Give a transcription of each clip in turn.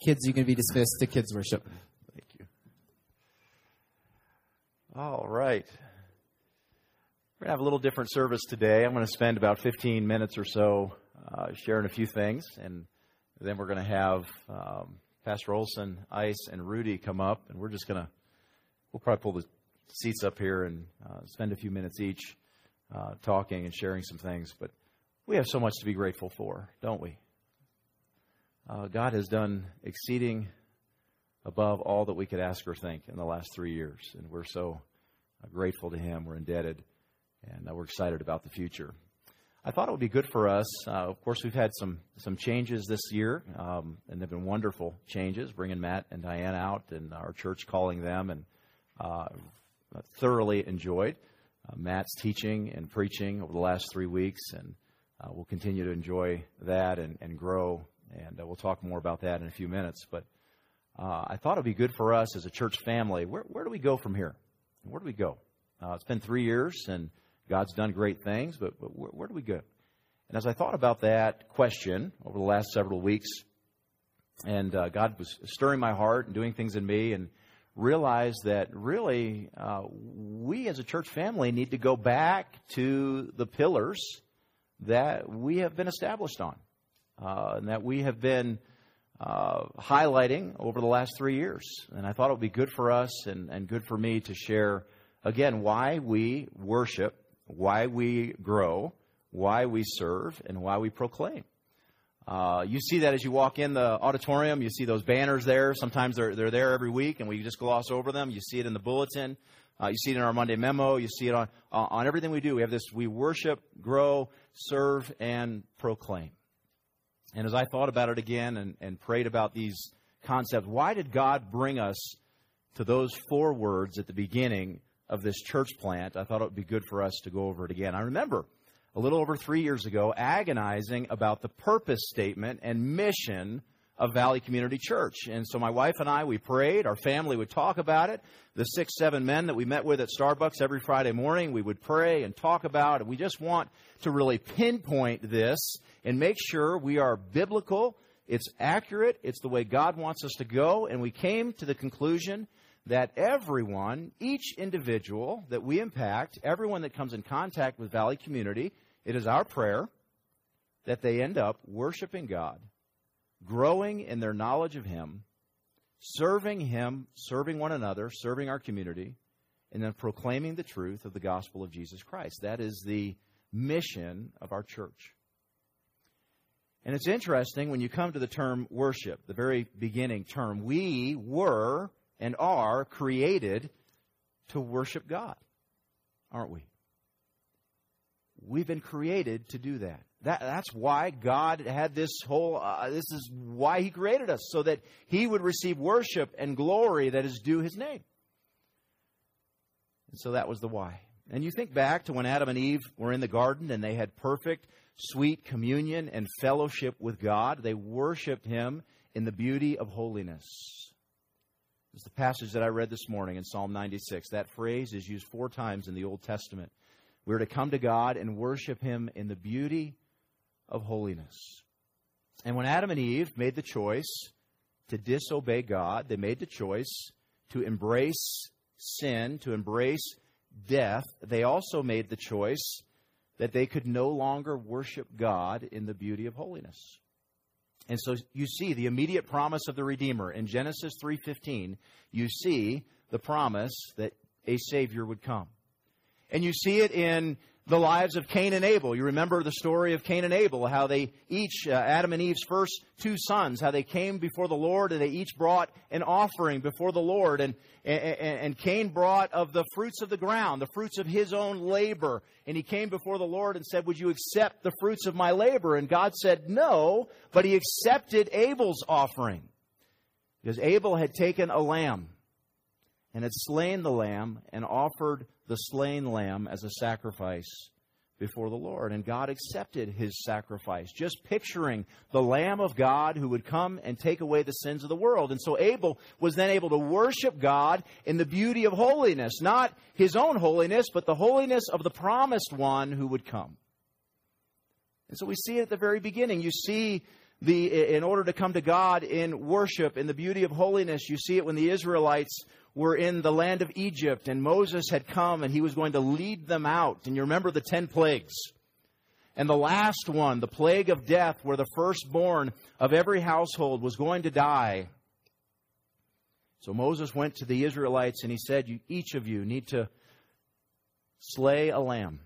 Kids, you can be dismissed to kids worship. Thank you. All right. We're going to have a little different service today. I'm going to spend about 15 minutes or so uh, sharing a few things, and then we're going to have um, Pastor Olson, Ice, and Rudy come up, and we're just going to, we'll probably pull the seats up here and uh, spend a few minutes each uh, talking and sharing some things. But we have so much to be grateful for, don't we? Uh, God has done exceeding above all that we could ask or think in the last three years, and we're so uh, grateful to Him. We're indebted, and uh, we're excited about the future. I thought it would be good for us. Uh, of course, we've had some some changes this year, um, and they've been wonderful changes. Bringing Matt and Diane out, and our church calling them, and uh, thoroughly enjoyed uh, Matt's teaching and preaching over the last three weeks, and uh, we'll continue to enjoy that and, and grow. And uh, we'll talk more about that in a few minutes. But uh, I thought it would be good for us as a church family. Where, where do we go from here? Where do we go? it's been three years, and God's done great things, but, but where, where do we go? And as I thought about that question over the last several weeks, and uh, God was stirring my heart and doing things in me, and realized that really uh, we as a church family need to go back to the pillars that we have been established on, uh, and that we have been uh, highlighting over the last three years. And I thought it would be good for us and, and good for me to share again why we worship why we grow, why we serve, and why we proclaim. Uh, you see that as you walk in the auditorium. You see those banners there. Sometimes they're, they're there every week, and we just gloss over them. You see it in the bulletin. Uh, you see it in our Monday memo. You see it on, uh, on everything we do. We have this we worship, grow, serve, and proclaim. And as I thought about it again and, and prayed about these concepts, why did God bring us to those four words at the beginning of this church plant, I thought it would be good for us to go over it again. I remember a little over three years ago agonizing about the purpose statement and mission of Valley Community Church. And so my wife and I, we prayed. Our family would talk about it. The six, seven men that we met with at Starbucks every Friday morning, we would pray and talk about it. We just want to really pinpoint this and make sure we are biblical. It's accurate. It's the way God wants us to go. And we came to the conclusion that everyone, each individual that we impact, everyone that comes in contact with Valley Community, it is our prayer that they end up worshiping God, growing in their knowledge of Him, serving Him, serving one another, serving our community, and then proclaiming the truth of the gospel of Jesus Christ. That is the mission of our church. And it's interesting when you come to the term worship, the very beginning term. We were and are created to worship God, aren't we? We've been created to do that. That that's why God had this whole, uh, this is why He created us, so that He would receive worship and glory that is due His name. And so that was the why. And you think back to when Adam and Eve were in the garden and they had perfect, sweet communion and fellowship with God. They worshiped Him in the beauty of holiness. It's the passage that I read this morning in Psalm 96. That phrase is used four times in the Old Testament. We're to come to God and worship Him in the beauty of holiness. And when Adam and Eve made the choice to disobey God, they made the choice to embrace sin, to embrace death. They also made the choice that they could no longer worship God in the beauty of holiness. And so you see the immediate promise of the Redeemer. In Genesis 3:15, you see the promise that a savior would come. And you see it in the lives of Cain and Abel. You remember the story of Cain and Abel, how they each, uh, Adam and Eve's first two sons, how they came before the Lord and they each brought an offering before the Lord. And, and, and Cain brought of the fruits of the ground, the fruits of his own labor. And he came before the Lord and said, Would you accept the fruits of my labor? And God said, No, but he accepted Abel's offering. Because Abel had taken a lamb and had slain the lamb and offered the slain lamb as a sacrifice before the Lord. And God accepted his sacrifice, just picturing the Lamb of God who would come and take away the sins of the world. And so Abel was then able to worship God in the beauty of holiness, not his own holiness, but the holiness of the promised one who would come. And so we see it at the very beginning. You see the, in order to come to God in worship, in the beauty of holiness, you see it when the Israelites were in the land of Egypt and Moses had come and he was going to lead them out. And you remember the ten plagues. And the last one, the plague of death, where the firstborn of every household was going to die. So Moses went to the Israelites and he said, Each of you need to slay a lamb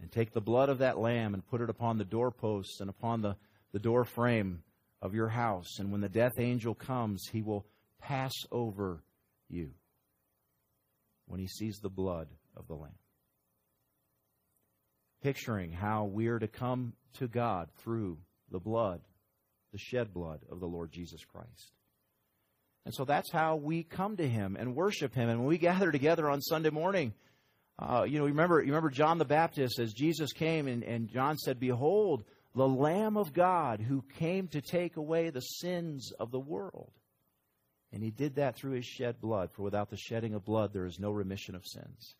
and take the blood of that lamb and put it upon the doorposts and upon the, the door frame of your house. And when the death angel comes, he will pass over you when he sees the blood of the lamb. Picturing how we're to come to God through the blood, the shed blood of the Lord Jesus Christ. And so that's how we come to him and worship him. And when we gather together on Sunday morning, uh, you know, remember, you remember John the Baptist as Jesus came and, and John said, Behold, the Lamb of God who came to take away the sins of the world. And he did that through his shed blood, for without the shedding of blood, there is no remission of sins.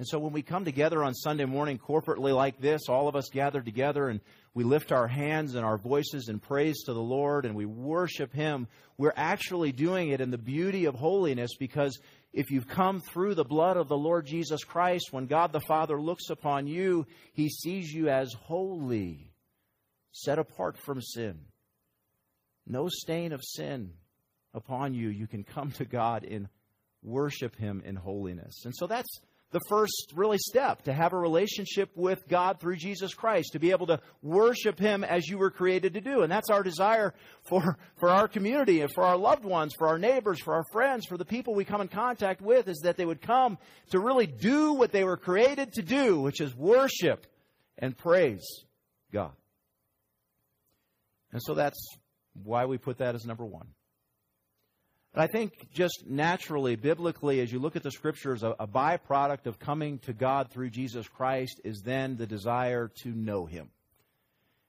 And so when we come together on Sunday morning corporately like this, all of us gather together and we lift our hands and our voices in praise to the Lord and we worship Him, we're actually doing it in the beauty of holiness because if you've come through the blood of the Lord Jesus Christ, when God the Father looks upon you, He sees you as holy, set apart from sin. No stain of sin upon you. You can come to God and worship Him in holiness. And so that's the first really step to have a relationship with God through Jesus Christ, to be able to worship Him as you were created to do. And that's our desire for, for our community and for our loved ones, for our neighbors, for our friends, for the people we come in contact with, is that they would come to really do what they were created to do, which is worship and praise God. And so that's why we put that as number one. But I think just naturally, biblically, as you look at the scriptures, a, a, byproduct of coming to God through Jesus Christ is then the desire to know Him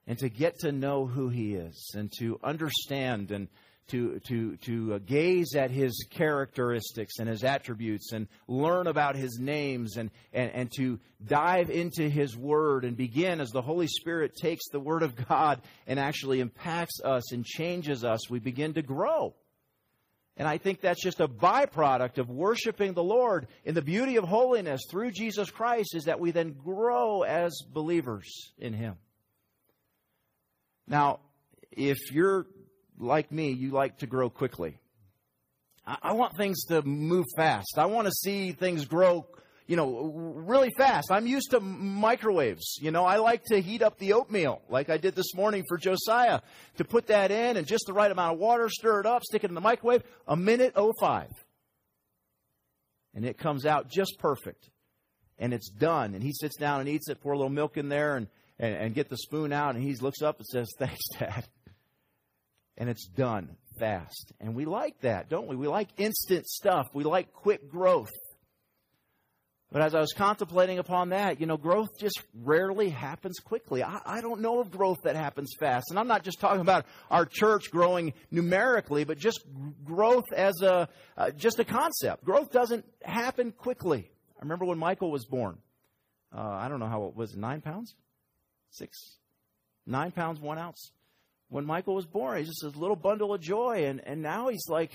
and to get to know who He is and to understand and to, to, to uh, gaze at His characteristics and His attributes and learn about His names and, and, and to dive into His Word and begin as the Holy Spirit takes the Word of God and actually impacts us and changes us, we begin to grow and I think that's just a byproduct of worshiping the Lord in the beauty of holiness through Jesus Christ, is that we then grow as believers in Him. Now, if you're like me, you like to grow quickly. I, want things to move fast. I want to see things grow you know, really fast. I'm used to microwaves. You know, I like to heat up the oatmeal like I did this morning for Josiah to put that in and just the right amount of water, stir it up, stick it in the microwave, a minute 05. And it comes out just perfect. And it's done. And he sits down and eats it, pour a little milk in there and, and, and get the spoon out. And he looks up and says, Thanks, Dad. And it's done fast. And we like that, don't we? We like instant stuff. We like quick growth. But as I was contemplating upon that, you know, growth just rarely happens quickly. I, I, don't know of growth that happens fast. And I'm not just talking about our church growing numerically, but just growth as a, uh, just a concept. Growth doesn't happen quickly. I remember when Michael was born. Uh, I don't know how it was, nine pounds? Six? Nine pounds, one ounce. When Michael was born, he's just a little bundle of joy. And, and now he's like,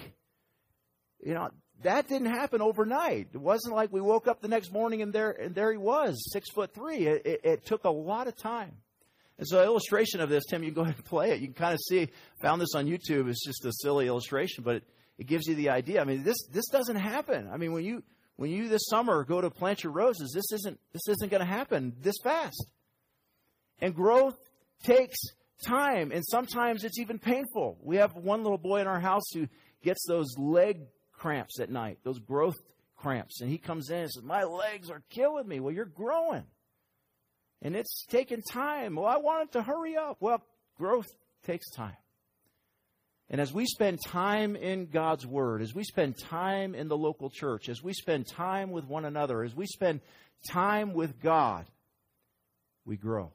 you know, that didn't happen overnight. It wasn't like we woke up the next morning and there and there he was, six foot three. It, it, it took a lot of time. And so, illustration of this, Tim, you can go ahead and play it. You can kind of see. Found this on YouTube. It's just a silly illustration, but it, it gives you the idea. I mean, this this doesn't happen. I mean, when you when you this summer go to plant your roses, this isn't this isn't going to happen this fast. And growth takes time, and sometimes it's even painful. We have one little boy in our house who gets those leg cramps at night, those growth cramps. And he comes in and says, My legs are killing me. Well, you're growing. And it's taking time. Well, I want it to hurry up. Well, growth takes time. And as we spend time in God's Word, as we spend time in the local church, as we spend time with one another, as we spend time with God, we grow.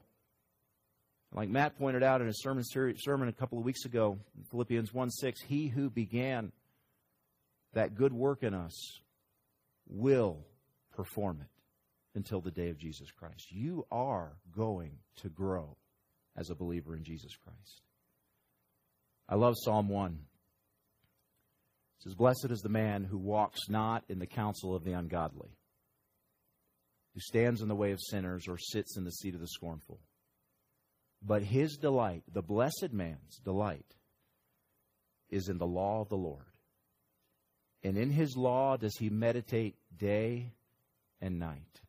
Like Matt pointed out in his sermon, sermon a couple of weeks ago, Philippians 1 6, he who began that good work in us will perform it until the day of Jesus Christ. You are going to grow as a believer in Jesus Christ. I love Psalm 1. It says, Blessed is the man who walks not in the counsel of the ungodly, who stands in the way of sinners, or sits in the seat of the scornful. But his delight, the blessed man's delight, is in the law of the Lord. And in his law does he meditate day and night.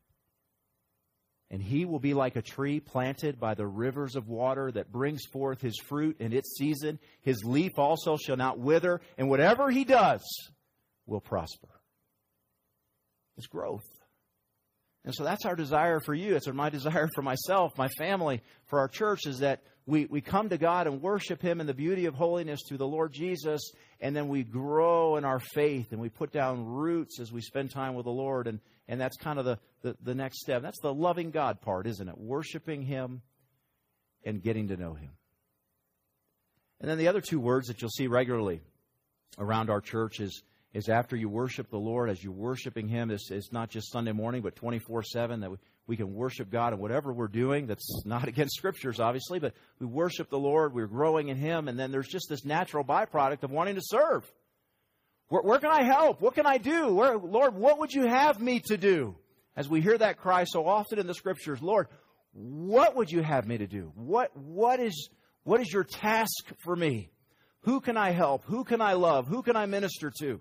And he will be like a tree planted by the rivers of water that brings forth his fruit in its season. His leaf also shall not wither, and whatever he does will prosper. It's growth. And so that's our desire for you. It's my desire for myself, my family, for our church is that we, we come to God and worship Him in the beauty of holiness through the Lord Jesus, and then we grow in our faith and we put down roots as we spend time with the Lord. And, and that's kind of the, the, the next step. That's the loving God part, isn't it? Worshiping Him and getting to know Him. And then the other two words that you'll see regularly around our church is, is after you worship the Lord, as you're worshiping Him, it's, it's not just Sunday morning, but 24 7 that we, we can worship God in whatever we're doing. That's not against scriptures, obviously, but we worship the Lord, we're growing in Him, and then there's just this natural byproduct of wanting to serve. Where, where can I help? What can I do? Where, Lord, what would you have me to do? As we hear that cry so often in the scriptures, Lord, what would you have me to do? What, what, is, what is your task for me? Who can I help? Who can I love? Who can I minister to?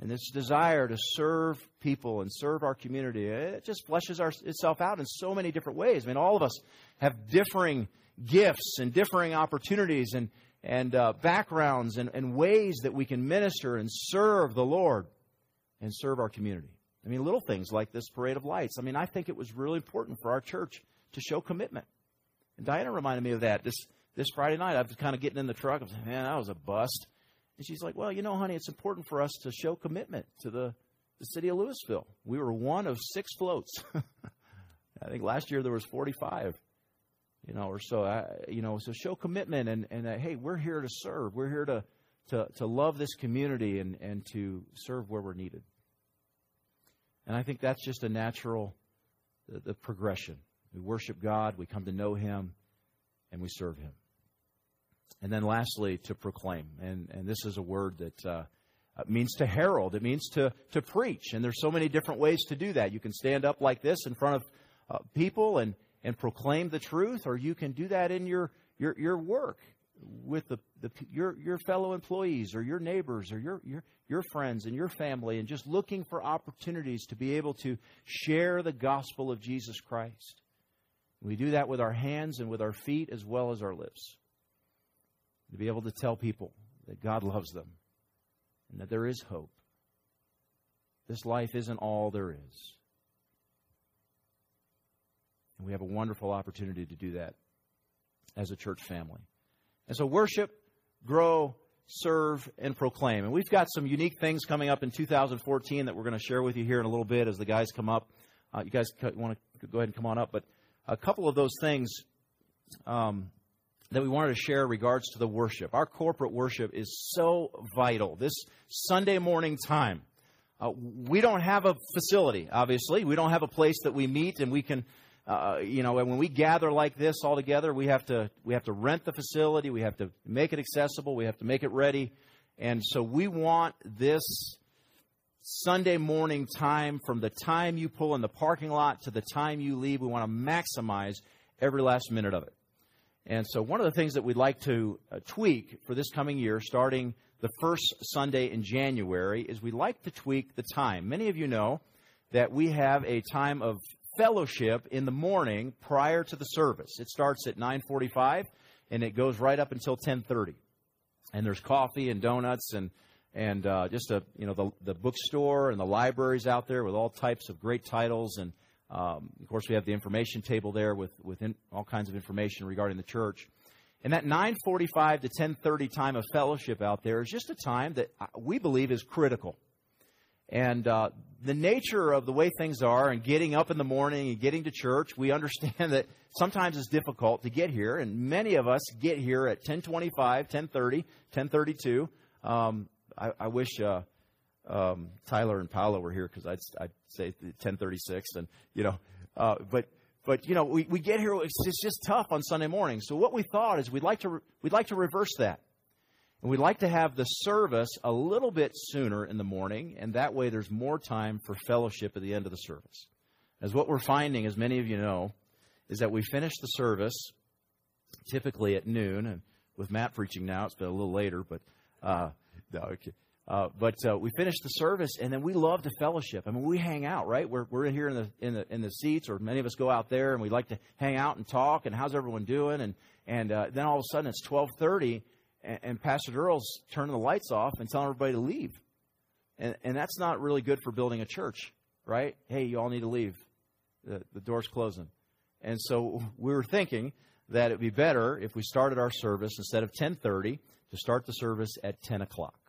And this desire to serve people and serve our community, it just fleshes our, itself out in so many different ways. I mean, all of us have differing gifts and differing opportunities and, and uh, backgrounds and, and ways that we can minister and serve the Lord and serve our community. I mean, little things like this parade of lights. I mean, I think it was really important for our church to show commitment. And Diana reminded me of that this this Friday night. I was kind of getting in the truck. I was like, man, that was a bust. And she's like, well, you know, honey, it's important for us to show commitment to the, the city of Louisville. We were one of six floats. I think last year there was 45, you know, or so. I, you know, so show commitment and, and uh, hey, we're here to serve. We're here to, to, to love this community and, and to serve where we're needed. And I think that's just a natural the, the progression. We worship God, we come to know Him, and we serve Him. And then lastly, to proclaim. And, and this is a word that uh, means to herald. It means to, to preach. And there's so many different ways to do that. You can stand up like this in front of uh, people and, and proclaim the truth, or you can do that in your, your, your work with the, the, your, your fellow employees or your neighbors or your, your, your friends and your family and just looking for opportunities to be able to share the gospel of Jesus Christ. We do that with our hands and with our feet as well as our lips. To be able to tell people that God loves them and that there is hope. This life isn't all there is. And we have a wonderful opportunity to do that as a church family. And so worship, grow, serve, and proclaim. And we've got some unique things coming up in 2014 that we're going to share with you here in a little bit as the guys come up. Uh, you guys want to go ahead and come on up, but a couple of those things um, that we wanted to share regards to the worship. Our corporate worship is so vital. This Sunday morning time. Uh, we don't have a facility, obviously. We don't have a place that we meet and we can uh, you know, when we gather like this all together, we have to we have to rent the facility, we have to make it accessible, we have to make it ready, and so we want this Sunday morning time from the time you pull in the parking lot to the time you leave. We want to maximize every last minute of it. And so, one of the things that we'd like to uh, tweak for this coming year, starting the first Sunday in January, is we like to tweak the time. Many of you know that we have a time of fellowship in the morning prior to the service. It starts at 9:45 and it goes right up until 10:30. And there's coffee and donuts and and uh, just a you know the the bookstore and the libraries out there with all types of great titles and um, of course we have the information table there with with in, all kinds of information regarding the church. And that 9:45 to 10:30 time of fellowship out there is just a time that we believe is critical. And uh, the nature of the way things are and getting up in the morning and getting to church, we understand that sometimes it's difficult to get here. And many of us get here at 1025, 1030, 1032. Um, I, I, wish uh, um, Tyler and Paula were here because I'd, I'd say 1036. And, you know, uh, but but you know, we, we get here. It's, it's just tough on Sunday morning. So what we thought is we'd like to we'd like to reverse that, and we'd like to have the service a little bit sooner in the morning, and that way there's more time for fellowship at the end of the service. As what we're finding, as many of you know, is that we finish the service typically at noon, and with Matt preaching now, it's been a little later, but uh, no, okay. Uh, but uh, we finish the service, and then we love to fellowship. I mean, we hang out, right? We're we're in here in the in the in the seats, or many of us go out there, and we like to hang out and talk. And how's everyone doing? And and uh, then all of a sudden it's twelve thirty, and, and Pastor Durrell's turning the lights off and telling everybody to leave, and and that's not really good for building a church, right? Hey, you all need to leave. The the door's closing, and so we were thinking that it would be better if we started our service instead of ten thirty to start the service at ten o'clock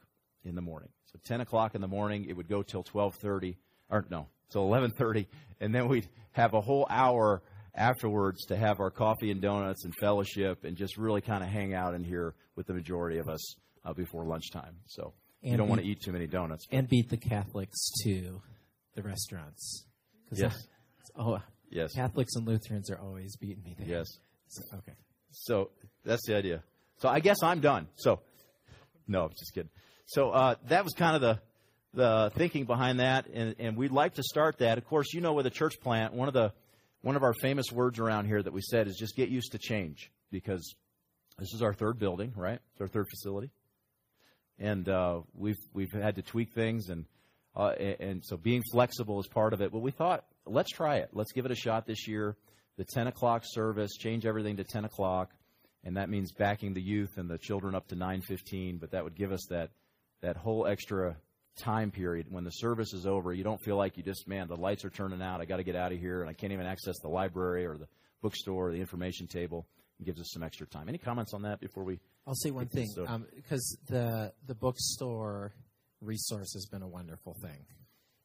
in the morning. So 10 o'clock in the morning, it would go till 12:30, or no, till 11:30, and then we'd have a whole hour afterwards to have our coffee and donuts and fellowship and just really kind of hang out in here with the majority of us uh, before lunchtime. So And you don't beat- want to eat too many donuts. but- and beat the Catholics to the restaurants. Yes. I- oh, Yes. Catholics and Lutherans are always beating me there. Yes. So, okay. So that's the idea. So I guess I'm done. So no, I'm just kidding. So uh, that was kind of the the thinking behind that, and, and we'd like to start that. Of course, you know, with a church plant, one of the one of our famous words around here that we said is just get used to change because this is our third building, right? It's our third facility, and uh, we've we've had to tweak things, and uh, and, so being flexible is part of it. But we thought, let's try it. Let's give it a shot this year. The 10 o'clock service, change everything to 10 o'clock, and that means backing the youth and the children up to 9:15. But that would give us that that whole extra time period when the service is over. You don't feel like you just, man, the lights are turning out. I got to get out of here, and I can't even access the library or the bookstore or the information table. It gives us some extra time. Any comments on that before we? I'll say one thing because the the bookstore resource has been a wonderful thing,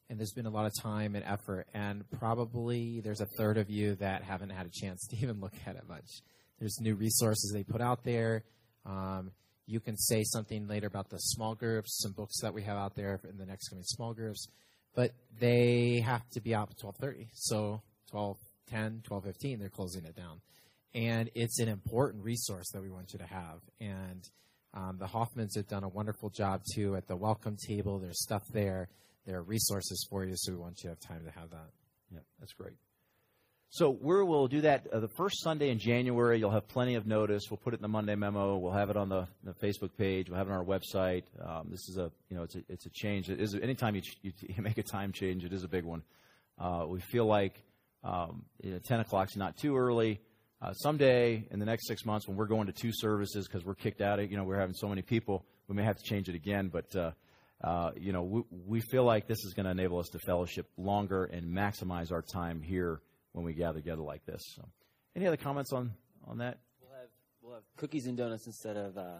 and there's been a lot of time and effort, and probably there's a third of you that haven't had a chance to even look at it much. There's new resources they put out there. Um, you can say something later about the small groups, some books that we have out there in the next coming small groups, but they have to be out at 12:30. So 12, 10, 12:15, they're closing it down and it's an important resource that we want you to have. And um, the Hoffmans have done a wonderful job too at the welcome table. There's stuff there. There are resources for you, so we want you to have time to have that. Yeah, that's great. So we will do that uh, the first Sunday in January. You'll have plenty of notice. We'll put it in the Monday memo. We'll have it on the, the Facebook page. We'll have it on our website. Um, this is a you know it's a it's a change. It is anytime you, ch- you, make a time change, it is a big one. Uh, we feel like um, you know, 10 o'clock is not too early. Uh, someday in the next six months, when we're going to two services because we're kicked out of, you know, we're having so many people, we may have to change it again. But uh, uh, you know, we, we feel like this is going to enable us to fellowship longer and maximize our time here when we gather together like this. So, any other comments on on that? We'll have we'll have cookies and donuts instead of uh,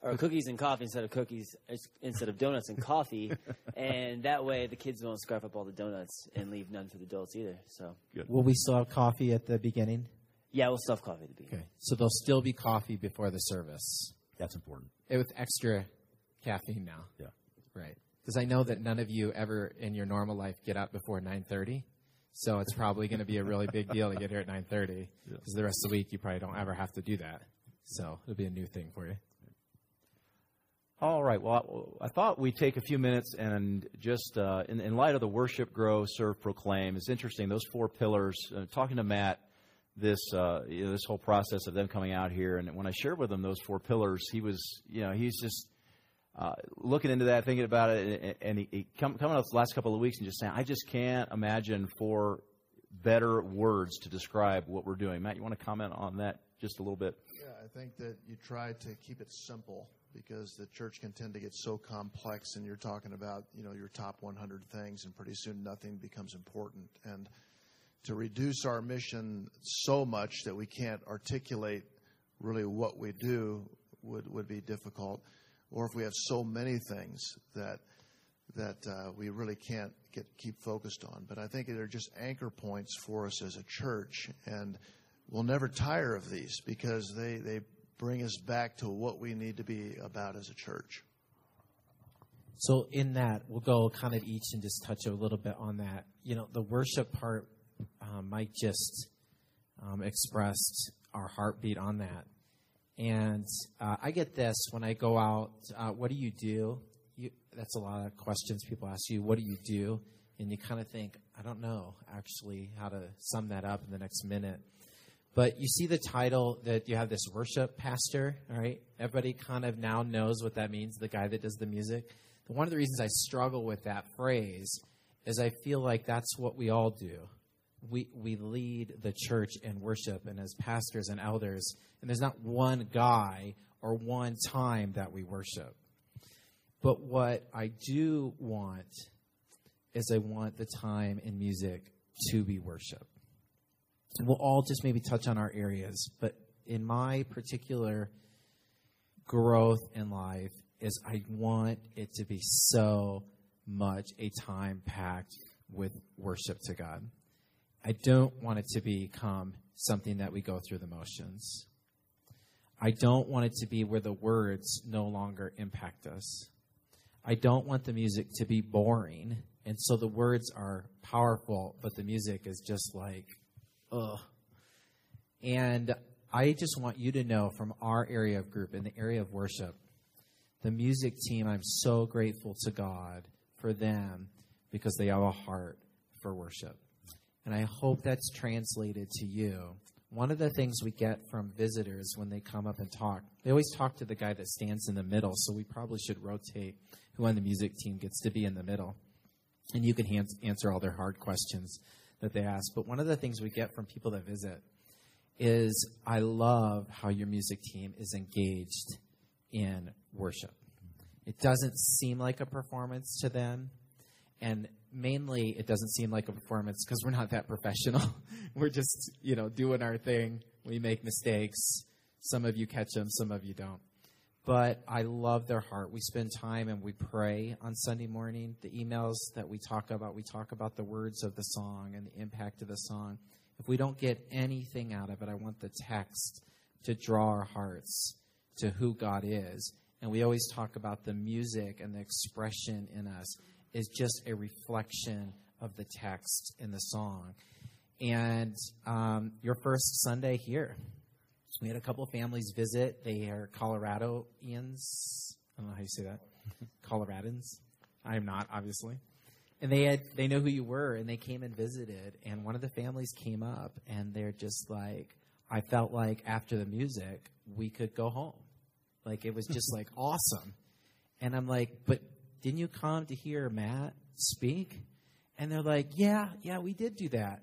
or cookies and coffee instead of cookies instead of donuts and coffee, and that way the kids won't scarf up all the donuts and leave none for the adults either. So Will we still have coffee at the beginning? yeah, we'll still have coffee at the beginning. Okay. So there'll still be coffee before the service That's important. eh, with extra caffeine now. Yeah. Right. Because I know that none of you ever in your normal life get up before 9:30. So it's probably going to be a really big deal to get here at 9:30 because the rest of the week you probably don't ever have to do that. So it'll be a new thing for you. All right. Well, I I thought we'd take a few minutes and just, uh, in, in light of the worship, grow, serve, proclaim. It's interesting those four pillars. Uh, talking to Matt, this uh, you know, this whole process of them coming out here, and when I shared with him those four pillars, he was, you know, he's just uh, looking into that, thinking about it, and, and he, he come, coming up the last couple of weeks and just saying, I just can't imagine four better words to describe what we're doing. Matt, you want to comment on that just a little bit? Yeah, I think that you try to keep it simple because the church can tend to get so complex and you're talking about, you know, your top 100 things and pretty soon nothing becomes important. And to reduce our mission so much that we can't articulate really what we do would, would be difficult. Or if we have so many things that that uh, we really can't get keep focused on. But I think they're just anchor points for us as a church, and we'll never tire of these because they they bring us back to what we need to be about as a church. So in that, we'll go kind of each and just touch a little bit on that. You know, the worship part um, might just um, expressed our heartbeat on that. And uh, I get this when I go out. Uh, what do you do? You, that's a lot of questions people ask you. What do you do? And you kind of think, I don't know actually how to sum that up in the next minute. But you see the title that you have this worship pastor, all right? Everybody kind of now knows what that means, the guy that does the music. One of the reasons I struggle with that phrase is I feel like that's what we all do. We, we lead the church in worship and as pastors and elders, and there's not one guy or one time that we worship. But what I do want is I want the time in music to be worship. We'll all just maybe touch on our areas, but in my particular growth in life is I want it to be so much a time packed with worship to God. I don't want it to become something that we go through the motions. I don't want it to be where the words no longer impact us. I don't want the music to be boring. And so the words are powerful, but the music is just like, ugh. And I just want you to know from our area of group, in the area of worship, the music team, I'm so grateful to God for them because they have a heart for worship. And I hope that's translated to you. One of the things we get from visitors when they come up and talk, they always talk to the guy that stands in the middle, so we probably should rotate who on the music team gets to be in the middle. And you can answer all their hard questions that they ask. But one of the things we get from people that visit is I love how your music team is engaged in worship. It doesn't seem like a performance to them. And mainly, it doesn't seem like a performance because we're not that professional. we're just, you know, doing our thing. We make mistakes. Some of you catch them, some of you don't. But I love their heart. We spend time and we pray on Sunday morning. The emails that we talk about, we talk about the words of the song and the impact of the song. If we don't get anything out of it, I want the text to draw our hearts to who God is. And we always talk about the music and the expression in us is just a reflection of the text in the song. And um, your first Sunday here, we had a couple families visit. They are Coloradoans. I don't know how you say that. Coloradans. I am not, obviously. And they had they know who you were, and they came and visited. And one of the families came up, and they're just like, I felt like after the music, we could go home. Like it was just like awesome. And I'm like, but didn't you come to hear Matt speak? And they're like, yeah, yeah, we did do that.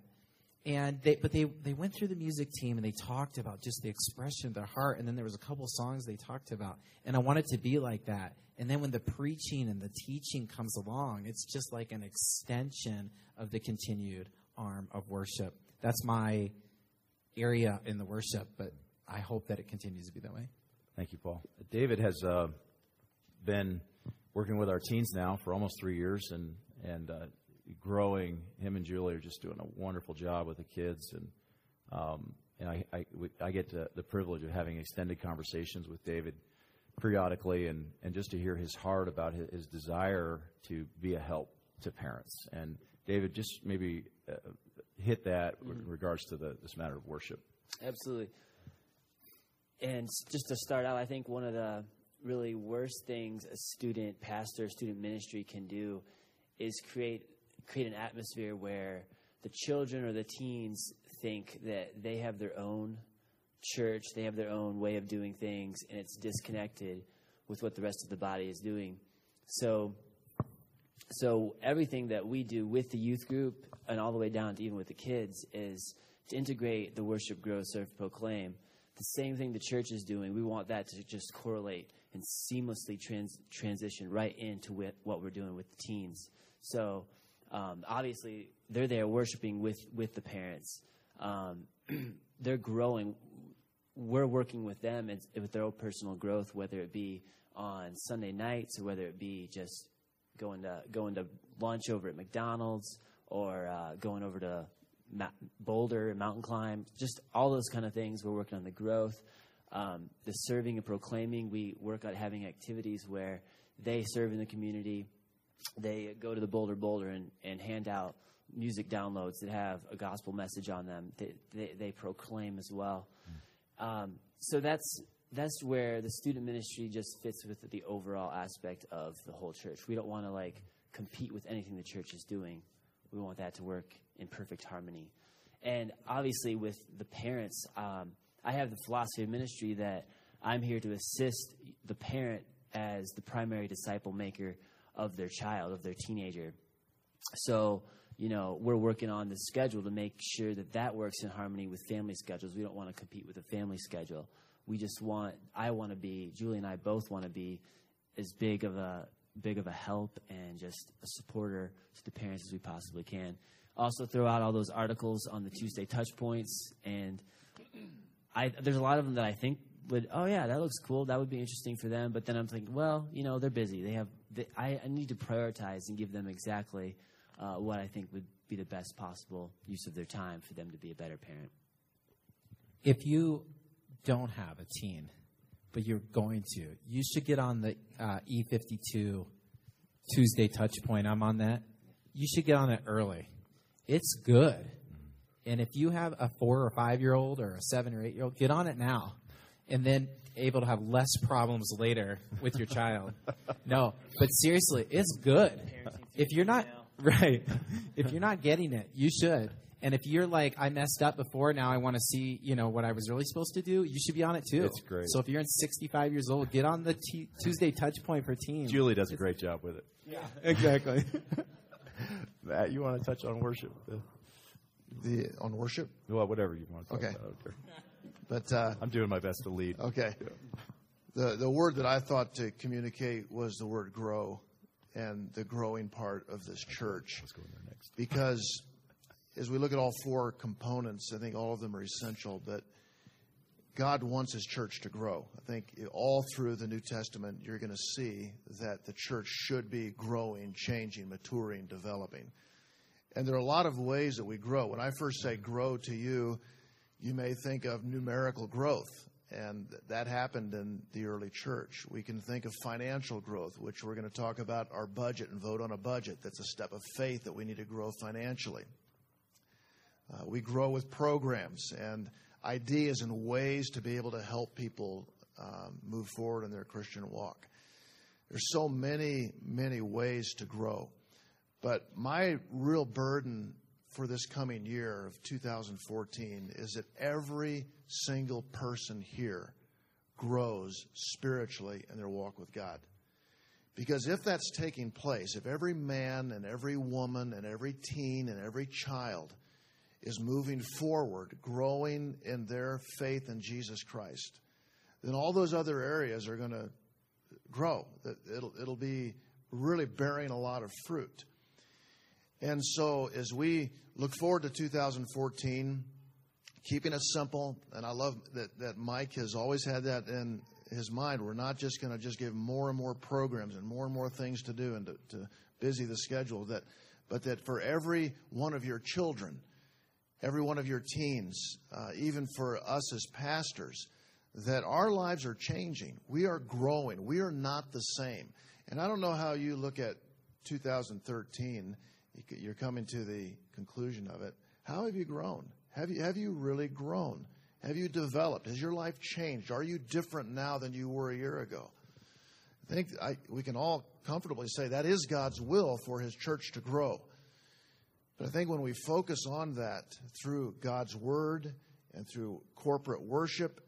And they, but they, they went through the music team and they talked about just the expression of their heart. And then there was a couple songs they talked about. And I want it to be like that. And then when the preaching and the teaching comes along, it's just like an extension of the continued arm of worship. That's my area in the worship, but I hope that it continues to be that way. Thank you, Paul. David has uh, been working with our teens now for almost three years and, and uh, growing. Him and Julie are just doing a wonderful job with the kids. And, um, and I, I, I get the privilege of having extended conversations with David periodically and, and just to hear his heart about his, his desire to be a help to parents. And David, just maybe uh, hit that mm-hmm. in regards to the, this matter of worship. Absolutely. And just to start out, I think one of the really worst things a student pastor, student ministry can do is create create an atmosphere where the children or the teens think that they have their own church, they have their own way of doing things, and it's disconnected with what the rest of the body is doing. So, so everything that we do with the youth group and all the way down to even with the kids is to integrate the worship, grow, serve, proclaim the same thing the church is doing, we want that to just correlate and seamlessly trans- transition right into what we're doing with the teens. So um, obviously, they're there worshiping with, with the parents. Um, they're growing. We're working with them and with their own personal growth, whether it be on Sunday nights or whether it be just going to going to lunch over at McDonald's or uh, going over to boulder, mountain climb, just all those kind of things. We're working on the growth, um, the serving and proclaiming. We work on having activities where they serve in the community. They go to the Bolder Boulder and, and hand out music downloads that have a gospel message on them. They they, they proclaim as well. Um, so that's that's where the student ministry just fits with the overall aspect of the whole church. We don't want to like compete with anything the church is doing. We want that to work in perfect harmony. And obviously, with the parents, um, I have the philosophy of ministry that I'm here to assist the parent as the primary disciple maker of their child, of their teenager. So, you know, we're working on the schedule to make sure that that works in harmony with family schedules. We don't want to compete with a family schedule. We just want, I want to be, Julie and I both want to be as big of a big of a help and just a supporter to the parents as we possibly can. Also, throw out all those articles on the Tuesday touch points, and I, there's a lot of them that I think would, oh yeah, that looks cool. That would be interesting for them. But then I'm thinking, well, you know, they're busy. They have, they, I, I need to prioritize and give them exactly uh, what I think would be the best possible use of their time for them to be a better parent. If you don't have a teen, but you're going to, you should get on the uh, E52 Tuesday touch point. I'm on that. You should get on it early. It's good. And if you have a four or five year old or a seven or eight year old, get on it now. And then able to have less problems later with your child. No, but seriously, it's good. If you're not, right, if you're not getting it, you should. And if you're like, I messed up before, now I want to see, you know, what I was really supposed to do, you should be on it too. It's great. So if you're in 65 years old, get on the t- Tuesday touch point for teens. Julie does a great job with it. Yeah, exactly. Matt, you want to touch on worship? The on worship, Well, whatever you want to talk Okay. about. But uh, I'm doing my best to lead. Okay. The the word that I thought to communicate was the word grow and the growing part of this church. Let's go in there next. Because as we look at all four components, I think all of them are essential, but God wants his church to grow. I think all through the New Testament, you're going to see that the church should be growing, changing, maturing, developing. And there are a lot of ways that we grow. When I first say grow to you, you may think of numerical growth, and that happened in the early church. We can think of financial growth, which we're going to talk about our budget and vote on a budget. That's a step of faith that we need to grow financially. Uh, we grow with programs and ideas and ways to be able to help people um, move forward in their Christian walk. There's so many, many ways to grow. But my real burden for this coming year of 2014 is that every single person here grows spiritually in their walk with God. Because if that's taking place, if every man and every woman and every teen and every child is moving forward, growing in their faith in Jesus Christ, then all those other areas are going to grow. It'll, it'll be really bearing a lot of fruit. And so, as we look forward to 2014, keeping it simple, and I love that, that Mike has always had that in his mind. We're not just going to just give more and more programs and more and more things to do and to, to busy the schedule, that, but that for every one of your children, every one of your teens, uh, even for us as pastors, that our lives are changing. We are growing. We are not the same. And I don't know how you look at 2013. You're coming to the conclusion of it. How have you grown? Have you, have you really grown? Have you developed? Has your life changed? Are you different now than you were a year ago? I think I, we can all comfortably say that is God's will for His church to grow. But I think when we focus on that through God's Word and through corporate worship,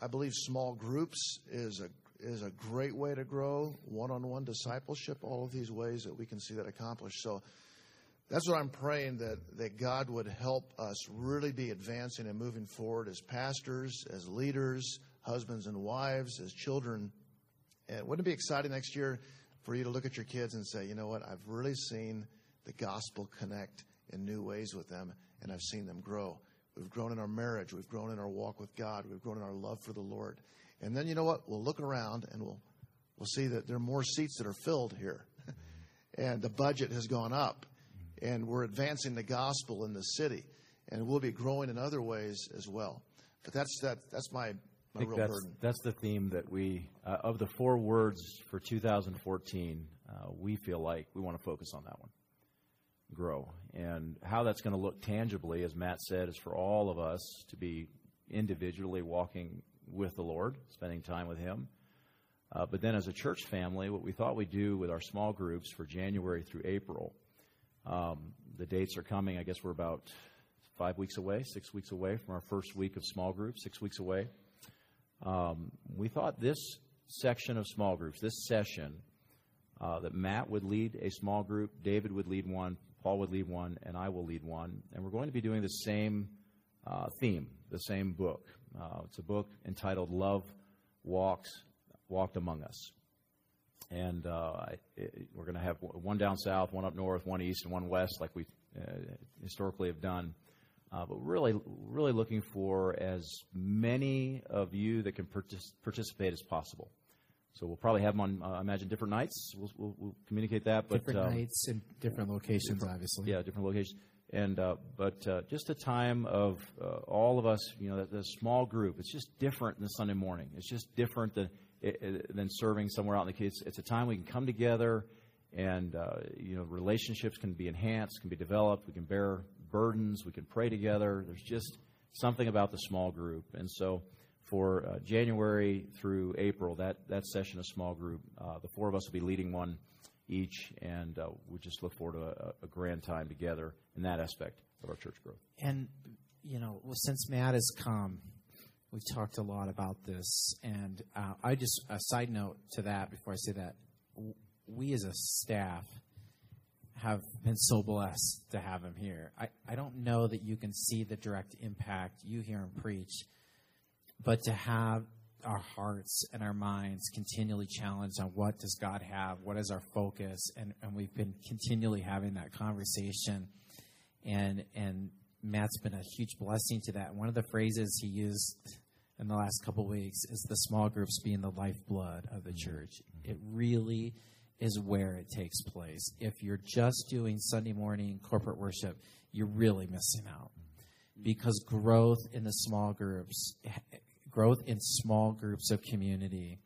I believe small groups is a is a great way to grow. One-on-one discipleship, all of these ways that we can see that accomplished. So that's what I'm praying that that God would help us really be advancing and moving forward as pastors, as leaders, husbands and wives, as children. And wouldn't it be exciting next year for you to look at your kids and say, you know what, I've really seen the gospel connect in new ways with them, and I've seen them grow. We've grown in our marriage. We've grown in our walk with God. We've grown in our love for the Lord. And then you know what? We'll look around and we'll we'll see that there are more seats that are filled here, and the budget has gone up, and we're advancing the gospel in the city, and we'll be growing in other ways as well. But that's that that's my my real that's, burden. that's the theme that we, uh, of the four words for 2014, uh, we feel like we want to focus on that one. grow. And how that's going to look tangibly, as Matt said, is for all of us to be individually walking with the Lord, spending time with Him. Uh, but then as a church family, what we thought we'd do with our small groups for January through April, um, the dates are coming. I guess we're about five weeks away, six weeks away from our first week of small groups, six weeks away. Um, we thought this section of small groups, this session, uh, that Matt would lead a small group, David would lead one, Paul would lead one, and I will lead one. And we're going to be doing the same uh, theme, the same book. Uh, it's a book entitled Love Walks Walked Among Us. And uh, it, we're going to have one down south, one up north, one east, and one west, like we uh, historically have done. Uh, but really, really looking for as many of you that can partic- participate as possible. So we'll probably have them on, uh, I imagine, different nights. We'll, we'll, we'll communicate that. But different um, nights and different locations, different, obviously. Yeah, different locations. And uh, but uh, just a time of uh, all of us, you know, the, small group. It's just different than Sunday morning. It's just different than than serving somewhere out in the kids. It's a time we can come together, and uh, you know, relationships can be enhanced, can be developed. We can bear burdens. We can pray together. There's just something about the small group, and so for uh, January through April, that, that session of small group, uh, the four of us will be leading one each, and uh, we just look forward to a, a, grand time together in that aspect of our church growth. And, you know, well, since Matt has come, we've talked a lot about this, and uh, I just, a side note to that before I say that, we as a staff have been so blessed to have him here. I, I don't know that you can see the direct impact you hear him preach but to have our hearts and our minds continually challenged on what does God have, what is our focus, and, and we've been continually having that conversation, and and Matt's been a huge blessing to that. One of the phrases he used in the last couple weeks is the small groups being the lifeblood of the mm-hmm. church. Mm-hmm. It really is where it takes place. If you're just doing Sunday morning corporate worship, you're really missing out mm-hmm. because growth in the small groups growth in small groups of community,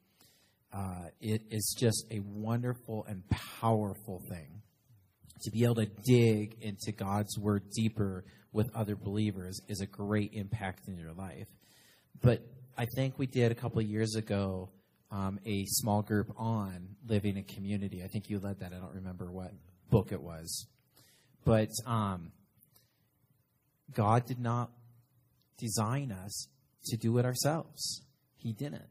uh, it is just a wonderful and powerful thing. To be able to dig into God's word deeper with other believers is a great impact in your life. But I think we did a couple years ago um, a small group on living in community. I think you led that. I don't remember what book it was. But um, God did not design us to do it ourselves. He didn't.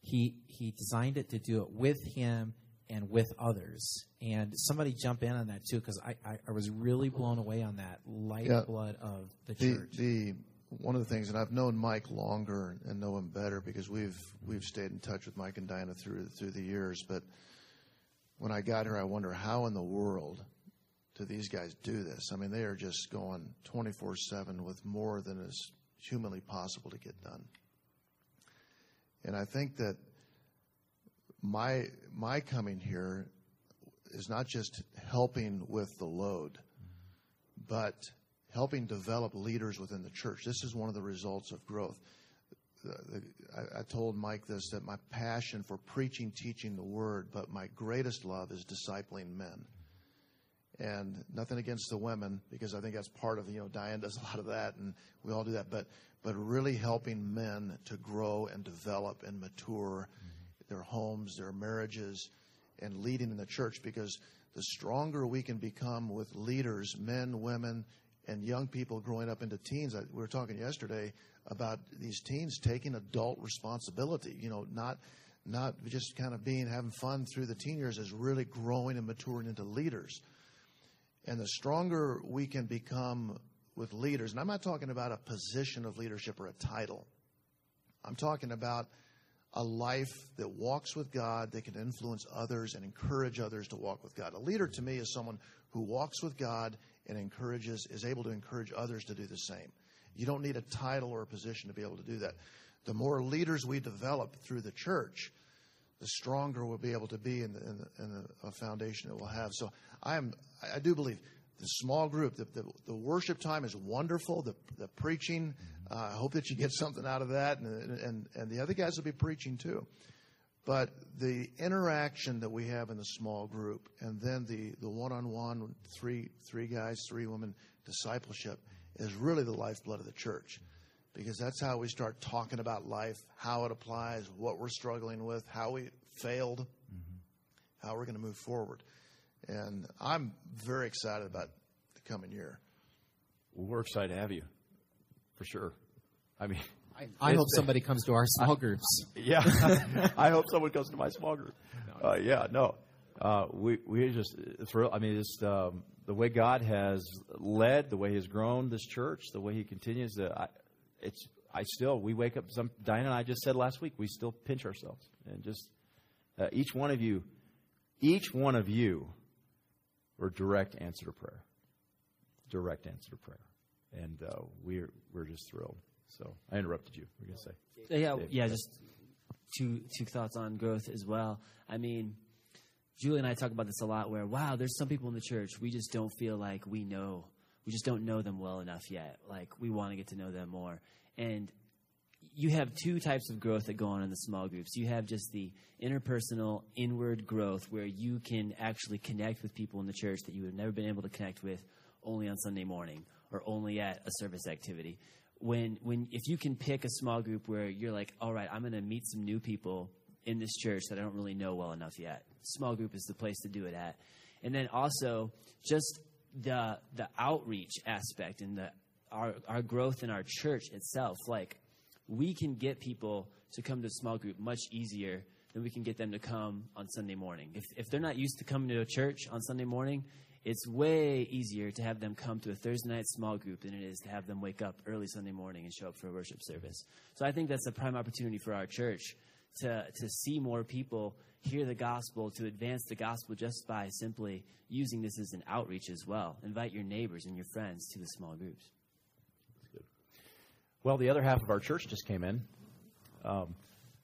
He he designed it to do it with him and with others. And somebody jump in on that too, because I, I, I, was really blown away on that lifeblood yeah. of the, the church. The one of the things, and I've known Mike longer and know him better because we've we've stayed in touch with Mike and Diana through through the years. But when I got here, I wonder how in the world do these guys do this? I mean, they are just going twenty four seven with more than is humanly possible to get done. And I think that my my coming here is not just helping with the load, but helping develop leaders within the church. This is one of the results of growth. I, told Mike this that my passion for preaching, teaching the word, but my greatest love is discipling men. And nothing against the women, because I think that's part of, you know, Diane does a lot of that, and we all do that. But, but really helping men to grow and develop and mature mm-hmm. Their homes, their marriages, and leading in the church. Because the stronger we can become with leaders, men, women, and young people growing up into teens. I, we were talking yesterday about these teens taking adult responsibility. You know, not not just kind of being having fun through the teen years, is really growing and maturing into leaders. And the stronger we can become with leaders, and I'm not talking about a position of leadership or a title, I'm talking about a life that walks with God, that can influence others and encourage others to walk with God. A leader to me is someone who walks with God and encourages, is able to encourage others to do the same. You don't need a title or a position to be able to do that. The more leaders we develop through the church, the stronger we'll be able to be in the, in the, in the foundation that we'll have. So I am, I do believe the small group, the, the, the worship time is wonderful. The, the preaching, uh, I hope that you get something out of that, and, and, and the other guys will be preaching too. But the interaction that we have in the small group, and then the, the one-on-one three three guys, three women discipleship, is really the lifeblood of the church, because that's how we start talking about life, how it applies, what we're struggling with, how we failed, how we're going to move forward, and I'm very excited about the coming year. Well, we're excited to have you, for sure. I mean, I hope somebody comes to our small groups. yeah, I hope someone comes to my small group. Uh, yeah, no, uh, we we just thrilled. I mean, it's um, the way God has led, the way He's grown this church, the way He continues to. I, it's I still we wake up. Some Diana and I just said last week we still pinch ourselves and just uh, each one of you, each one of you, were direct answer to prayer, direct answer to prayer, and uh, we're we're just thrilled. So I interrupted you. We're gonna say. Yeah, Dave, yeah. Just two two thoughts on growth as well. I mean, Julie and I talk about this a lot. Where wow, there's some people in the church we just don't feel like we know. We just don't know them well enough yet. Like we want to get to know them more. And you have two types of growth that go on in the small groups. You have just the interpersonal, inward growth where you can actually connect with people in the church that you have never been able to connect with only on Sunday morning or only at a service activity. When, when, if you can pick a small group where you're like, all right, I'm going to meet some new people in this church that I don't really know well enough yet, small group is the place to do it at. And then also just the the outreach aspect and the our our growth in our church itself. Like we can get people to come to small group much easier than we can get them to come on Sunday morning. If if they're not used to coming to a church on Sunday morning, it's way easier to have them come to a Thursday night small group than it is to have them wake up early Sunday morning and show up for a worship service. So I think that's a prime opportunity for our church to to see more people hear the gospel, to advance the gospel just by simply using this as an outreach as well. Invite your neighbors and your friends to the small groups. Well, the other half of our church just came in. Um,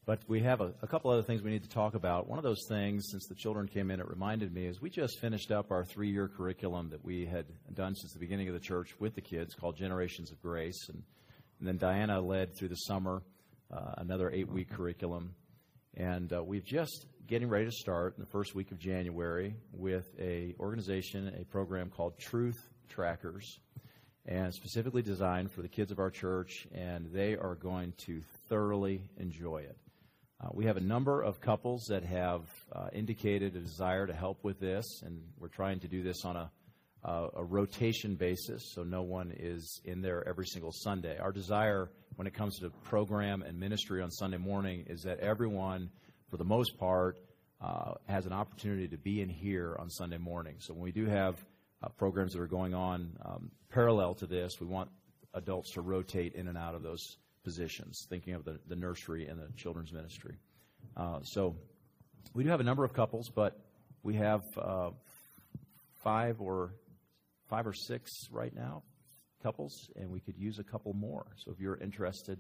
but we have a, a couple other things we need to talk about. One of those things, since the children came in, it reminded me is we just finished up our three year curriculum that we had done since the beginning of the church with the kids called Generations of Grace. And, and then Diana led through the summer uh, another eight week curriculum. And uh, we've just getting ready to start in the first week of January with a organization, a program called Truth Trackers and specifically designed for the kids of our church, and they are going to thoroughly enjoy it. Uh, we have a number of couples that have uh, indicated a desire to help with this, and we're trying to do this on a, uh, a rotation basis, so no one is in there every single Sunday. Our desire when it comes to program and ministry on Sunday morning is that everyone, for the most part, uh, has an opportunity to be in here on Sunday morning. So when we do have uh, programs that are going on um, parallel to this, we want adults to rotate in and out of those positions, thinking of the, the nursery and the children's ministry. Uh, so we do have a number of couples, but we have uh, five or five or six right now couples, and we could use a couple more. So if you're interested,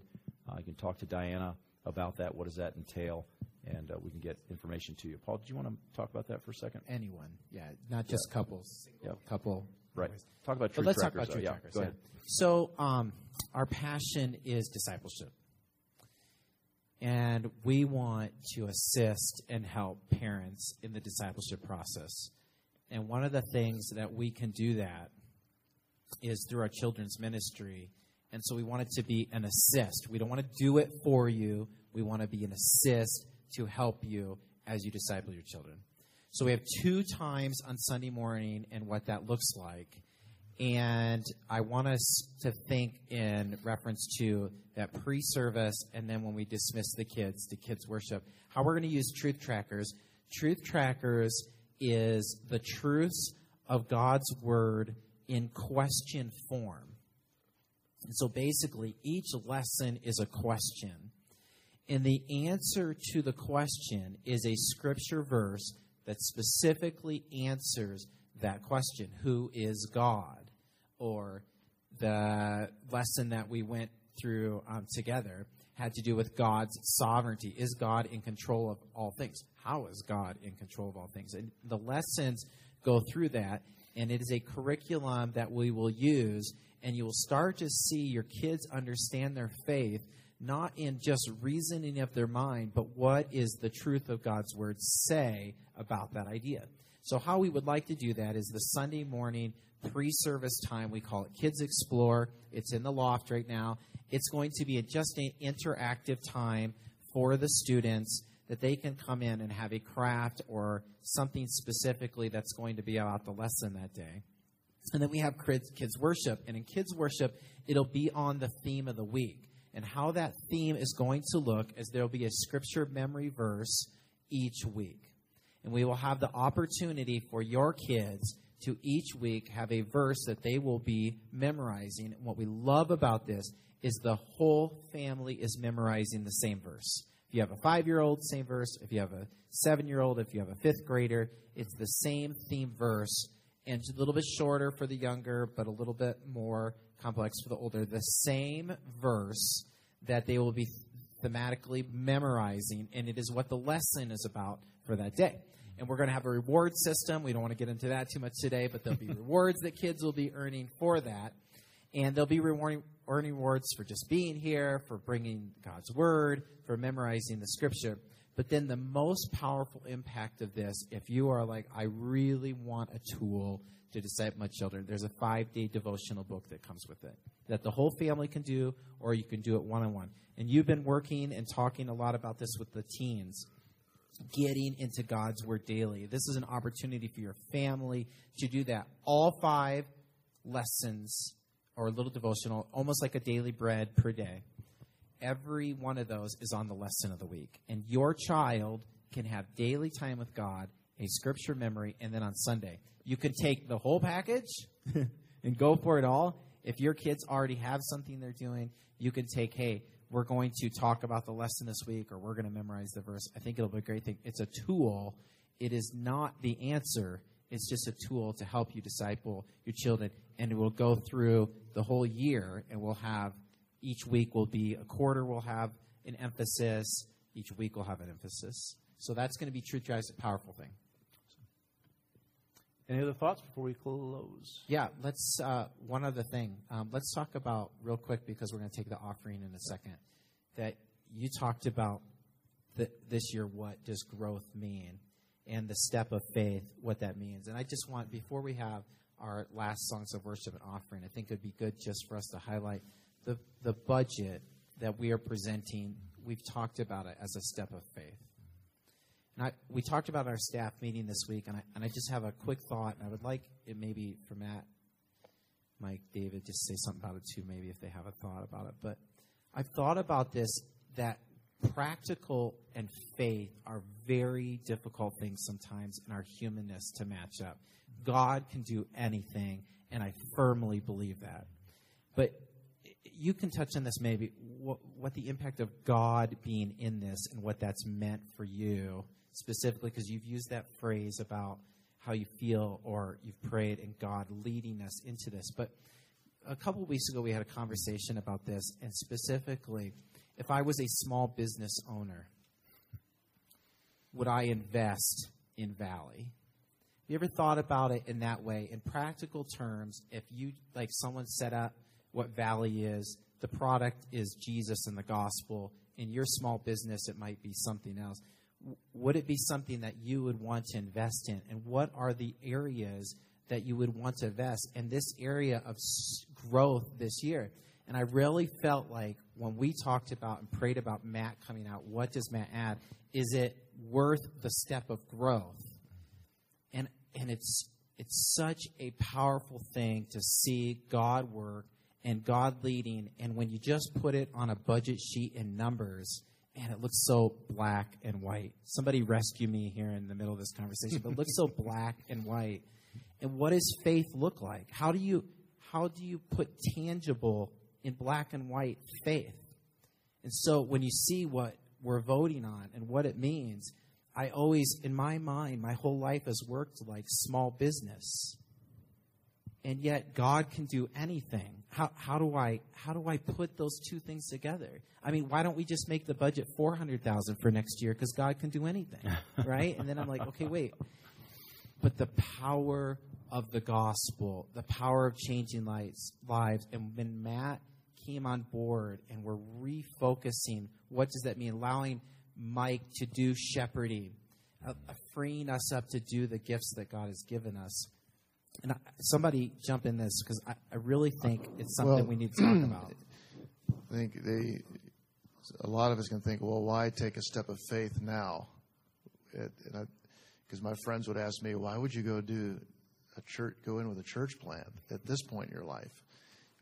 uh, you can talk to Diana about that. What does that entail? And uh, we can get information to you. Paul, did you want to talk about that for a second? Anyone, yeah, not just couples. Yeah. couple. Right. Talk about But truth let's talk about truth yeah. trackers. Go yeah. So, um, our passion is discipleship, and we want to assist and help parents in the discipleship process. And one of the things that we can do that is through our children's ministry. And so we want it to be an assist. We don't want to do it for you. We want to be an assist to help you as you disciple your children. So we have two times on Sunday morning and what that looks like. And I want us to think in reference to that pre service and then when we dismiss the kids, the kids' worship, how we're going to use truth trackers. Truth trackers is the truths of God's word in question form. And so basically, each lesson is a question. And the answer to the question is a scripture verse that specifically answers that question Who is God? Or the lesson that we went through um, together had to do with God's sovereignty. Is God in control of all things? How is God in control of all things? And the lessons go through that, and it is a curriculum that we will use, and you will start to see your kids understand their faith not in just reasoning of their mind, but what is the truth of God's word say about that idea. So, how we would like to do that is the Sunday morning pre service time. We call it Kids Explore. It's in the loft right now. It's going to be just an interactive time for the students that they can come in and have a craft or something specifically that's going to be about the lesson that day. And then we have kids worship. And in kids worship, it'll be on the theme of the week. And how that theme is going to look is there'll be a scripture memory verse each week. And we will have the opportunity for your kids to each week have a verse that they will be memorizing. And what we love about this is the whole family is memorizing the same verse. If you have a five year old, same verse. If you have a seven year old, if you have a fifth grader, it's the same theme verse. And it's a little bit shorter for the younger, but a little bit more complex for the older. The same verse that they will be thematically memorizing, and it is what the lesson is about for that day and we're going to have a reward system. We don't want to get into that too much today, but there'll be rewards that kids will be earning for that. And they'll be rewarding, earning rewards for just being here, for bringing God's word, for memorizing the scripture. But then the most powerful impact of this, if you are like, I really want a tool to disciple my children, there's a five day devotional book that comes with it that the whole family can do, or you can do it one on one. And you've been working and talking a lot about this with the teens getting into God's Word daily. This is an opportunity for your family to do that. All five lessons or a little devotional, almost like a daily bread per day. Every one of those is on the lesson of the week. And your child can have daily time with God, a scripture memory, and then on Sunday. You can take the whole package and go for it all. If your kids already have something they're doing, you can take, hey, we're going to talk about the lesson this week or we're going to memorize the verse. I think it'll be a great thing. It's a tool. It is not the answer. It's just a tool to help you disciple your children. And it will go through the whole year and we'll have each week will be a quarter we'll have an emphasis. Each week will have an emphasis. So that's going to be Drives a powerful thing. Any other thoughts before we close? Yeah, let's. Uh, one other thing. Um, let's talk about real quick because we're going to take the offering in a second. That you talked about the, this year. What does growth mean? And the step of faith, what that means. And I just want before we have our last songs of worship and offering, I think it would be good just for us to highlight the the budget that we are presenting. We've talked about it as a step of faith and I, we talked about our staff meeting this week, and I, and I just have a quick thought, and I would like it maybe for Matt, Mike, David, just say something about it too, maybe if they have a thought about it. But I've thought about this that practical and faith are very difficult things sometimes in our humanness to match up. God can do anything, and I firmly believe that. But you can touch on this maybe what, what the impact of God being in this and what that's meant for you specifically because you've used that phrase about how you feel or you've prayed and God leading us into this. But a couple weeks ago, we had a conversation about this, and specifically, if I was a small business owner, would I invest in Valley? Have you ever thought about it in that way? In practical terms, if you, like someone set up what Valley is, the product is Jesus and the gospel. In your small business, it might be something else would it be something that you would want to invest in? And what are the areas that you would want to invest in this area of growth this year? And I really felt like when we talked about and prayed about Matt coming out, what does Matt add? Is it worth the step of growth? And and it's it's such a powerful thing to see God work and God leading. And when you just put it on a budget sheet in numbers, man, it looks so black and white. Somebody rescue me here in the middle of this conversation, but it looks so black and white. And what does faith look like? How do you how do you put tangible in black and white faith? And so when you see what we're voting on and what it means, I always in my mind, my whole life has worked like small business and yet God can do anything. How, how do I how do I put those two things together? I mean, why don't we just make the budget four hundred thousand for next year because God can do anything, right? and then I'm like, okay, wait, but the power of the gospel, the power of changing lives, lives, and when Matt came on board and we're refocusing. What does that mean? Allowing Mike to do shepherding, uh, freeing us up to do the gifts that God has given us. And I, somebody jump in this because I, I, really think it's something well, we need to talk about. I think they, a lot of us can think, well, why take a step of faith now? Because my friends would ask me, why would you go do a church, go in with a church plant at this point in your life?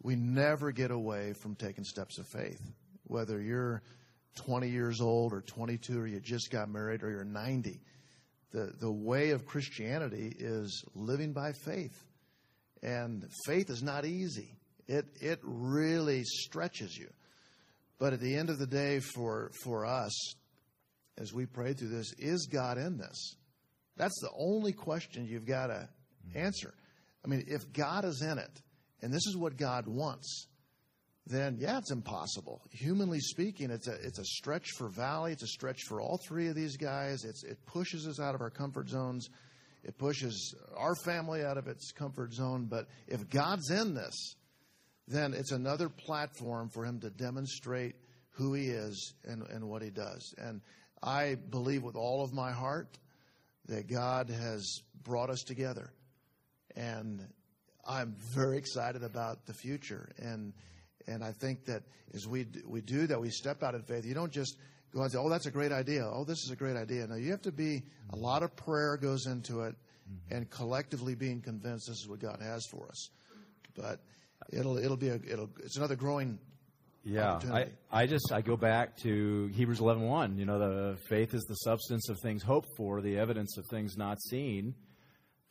We never get away from taking steps of faith, whether you're 20 years old or 22 or you just got married or you're 90. The, the way of Christianity is living by faith. And faith is not easy. It, it really stretches you. But at the end of the day, for, for us, as we pray through this, is God in this? That's the only question you've got to mm-hmm. answer. I mean, if God is in it, and this is what God wants, then yeah, it's impossible. Humanly speaking, it's a it's a stretch for Valley. It's a stretch for all three of these guys. It's it pushes us out of our comfort zones. It pushes our family out of its comfort zone. But if God's in this, then it's another platform for him to demonstrate who he is and, and what he does. And I believe with all of my heart that God has brought us together. And I'm very excited about the future. And and I think that as we we do that, we step out in faith. You don't just go out and say, "Oh, that's a great idea. Oh, this is a great idea." No, you have to be. A lot of prayer goes into it, mm-hmm. and collectively being convinced this is what God has for us. But it'll it'll be a it'll it's another growing. Yeah, I, I just I go back to Hebrews 11:1. You know, the faith is the substance of things hoped for, the evidence of things not seen.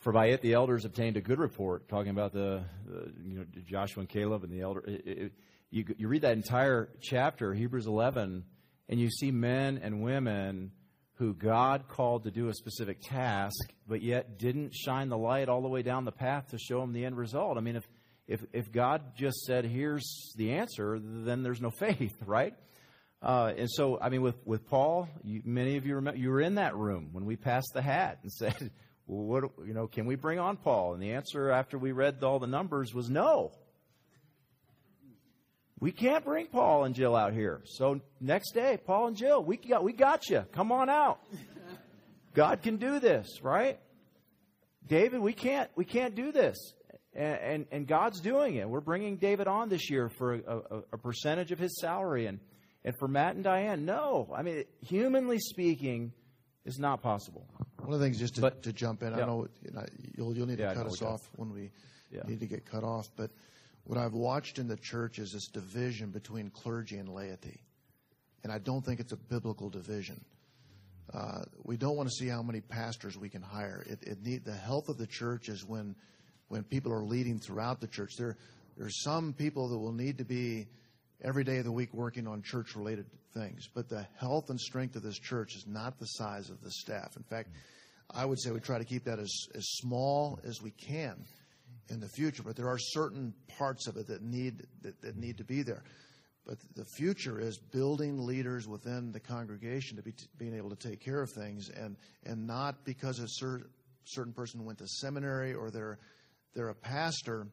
For by it the elders obtained a good report, talking about the, the you know Joshua and Caleb and the elder. It, it, you, you read that entire chapter, Hebrews 11, and you see men and women who God called to do a specific task, but yet didn't shine the light all the way down the path to show them the end result. I mean, if if if God just said, "Here's the answer," then there's no faith, right? Uh, and so, I mean, with with Paul, you, many of you remember you were in that room when we passed the hat and said, well, what, you know, can we bring on Paul? And the answer after we read all the numbers was no. We can't bring Paul and Jill out here. So next day, Paul and Jill, we got, we got you. Come on out. God can do this, right? David, we can't, we can't do this. And, and, and God's doing it. We're bringing David on this year for a, a, a percentage of his salary. And, and for Matt and Diane, no. I mean, humanly speaking, is not possible. One of the things, just to, but, to jump in, yeah. I know, you know you'll, you'll need to yeah, cut us off when we yeah. need to get cut off, but what I've watched in the church is this division between clergy and laity. And I don't think it's a biblical division. Uh, we don't want to see how many pastors we can hire. It, it need, the health of the church is when, when people are leading throughout the church. There, there are some people that will need to be every day of the week working on church related things. But the health and strength of this church is not the size of the staff. In fact, I would say we try to keep that as, as small as we can in the future. But there are certain parts of it that need that, that need to be there. But the future is building leaders within the congregation to be t- being able to take care of things, and and not because a cer- certain person went to seminary or they're they're a pastor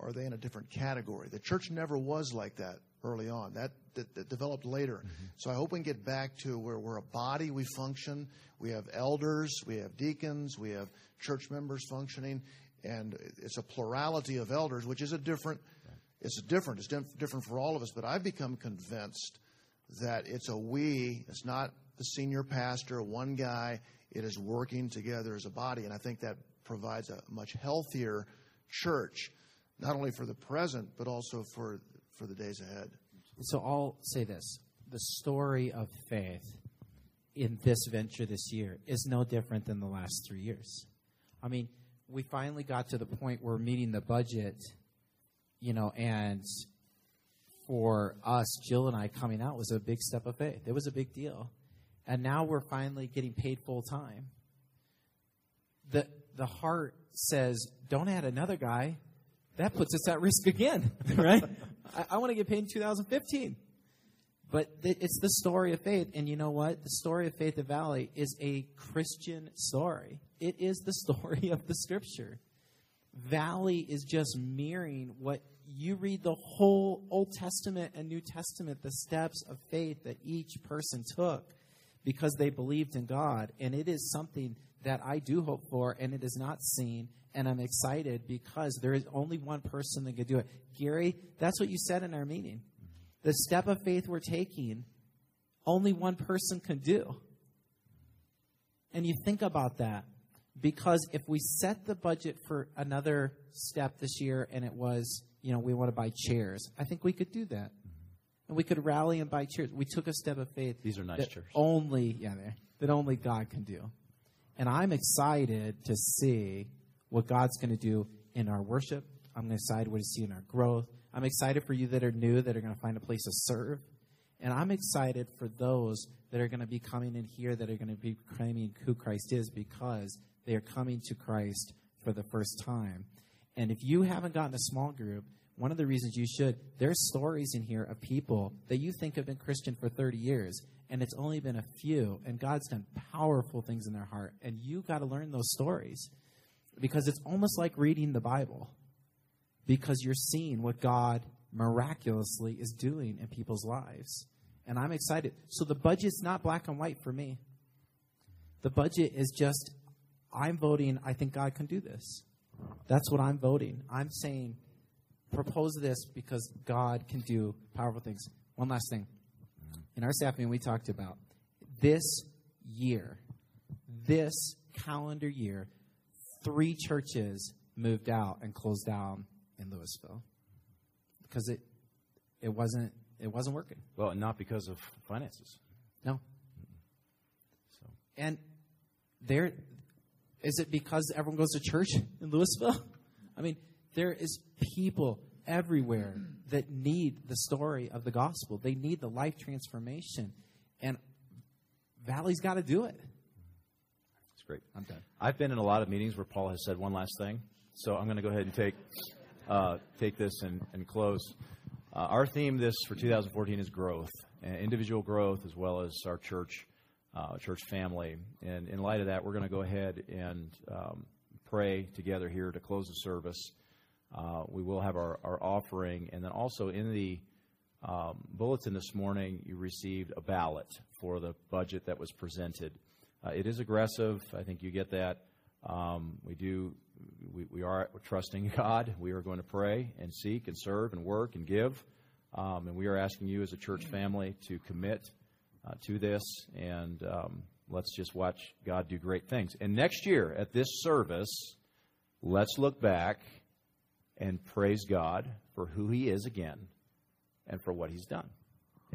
are they in a different category? The church never was like that early on. That, that, that developed later. Mm-hmm. So I hope we can get back to where we're a body, we function. We have elders, we have deacons, we have church members functioning, and it's a plurality of elders, which is a different. It's a different. It's different for all of us. But I've become convinced that it's a we. It's not the senior pastor, one guy. It is working together as a body, and I think that provides a much healthier church not only for the present, but also for, for the days ahead. So I'll say this the story of faith in this venture this year is no different than the last three years. I mean, we finally got to the point where meeting the budget, you know, and for us, Jill and I coming out was a big step of faith. It was a big deal. And now we're finally getting paid full time. The the heart says, don't add another guy that puts us at risk again, right? I, I want to get paid in 2015. But th- it's the story of faith. And you know what? The story of Faith of Valley is a Christian story. It is the story of the scripture. Valley is just mirroring what you read the whole Old Testament and New Testament, the steps of faith that each person took because they believed in God. And it is something that I do hope for, and it is not seen. And I'm excited because there is only one person that could do it. Gary, that's what you said in our meeting. The step of faith we're taking, only one person can do. And you think about that because if we set the budget for another step this year and it was, you know, we want to buy chairs, I think we could do that. And we could rally and buy chairs. We took a step of faith. These are nice chairs. Only, yeah, that only God can do. And I'm excited to see what God's going to do in our worship. I'm excited what to see in our growth. I'm excited for you that are new, that are going to find a place to serve. And I'm excited for those that are going to be coming in here that are going to be claiming who Christ is because they are coming to Christ for the first time. And if you haven't gotten a small group, one of the reasons you should, there's stories in here of people that you think have been Christian for 30 years, and it's only been a few, and God's done powerful things in their heart. And you got to learn those stories because it's almost like reading the Bible because you're seeing what God miraculously is doing in people's lives. And I'm excited. So the budget's not black and white for me. The budget is just, I'm voting, I think God can do this. That's what I'm voting. I'm saying, propose this because God can do powerful things. One last thing. In our staff meeting, we talked about this year, this calendar year, three churches moved out and closed down in Louisville because it it wasn't it wasn't working. Well, and not because of finances. No. So And there is it because everyone goes to church in Louisville? I mean, there is people everywhere that need the story of the gospel. They need the life transformation. And Valley's got to do it. it's great. I'm done. I've been in a lot of meetings where Paul has said one last thing, so I'm going to go ahead and take uh, take this and, and close. Uh, our theme this for 2014 is growth, and individual growth as well as our church uh, church family. And in light of that, we're going to go ahead and um, pray together here to close the service. Uh, we will have our, our offering, and then also in the um, bulletin this morning, you received a ballot for the budget that was presented. Uh, it is aggressive. I think you get that. Um, we do. We, we are trusting God. We are going to pray and seek and serve and work and give. Um, and we are asking you as a church family to commit uh, to this. And um, let's just watch God do great things. And next year at this service, let's look back and praise God for who He is again and for what He's done.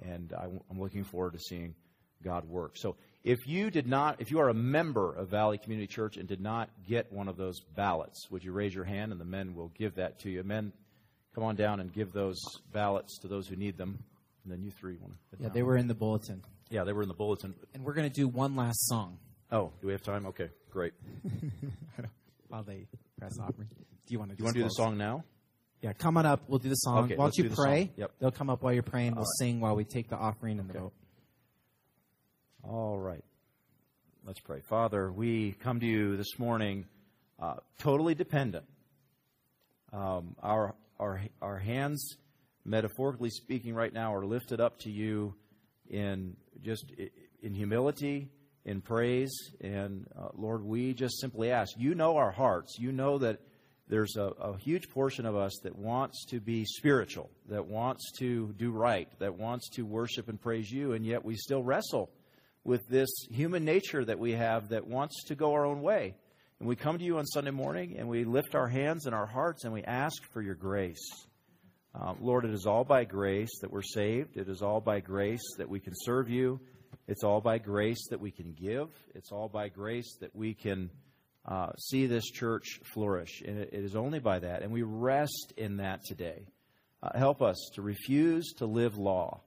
And I, I'm looking forward to seeing God work. So if you did not, if you are a member of Valley Community Church and did not get one of those ballots, would you raise your hand and the men will give that to you? Men, come on down and give those ballots to those who need them. And then you three want to. Yeah, they were in the bulletin. Yeah, they were in the bulletin. And we're going to do one last song Oh, do we have time? Okay, great. while they press offering. Do you want to Do you want to do the song now? Yeah, come on up. We'll do the song. Okay, Why don't you do pray? song. Yep. They'll come up while you're praying. We'll right. sing while we take the offering and the vote. All right. Let's pray. Father, we come to you this morning uh, totally dependent. Um, our, our, our hands, metaphorically speaking, right now are lifted up to you in just in humility, in praise. And uh, Lord, we just simply ask. You know our hearts. You know that there's a, a huge portion of us that wants to be spiritual, that wants to do right, that wants to worship and praise you, and yet we still wrestle with this human nature that we have that wants to go our own way. And we come to you on Sunday morning and we lift our hands and our hearts and we ask for your grace. Uh, Lord, it is all by grace that we're saved. It is all by grace that we can serve you. It's all by grace that we can give. It's all by grace that we can uh, see this church flourish. And it, it is only by that. And we rest in that today. Uh, help us to refuse to live law,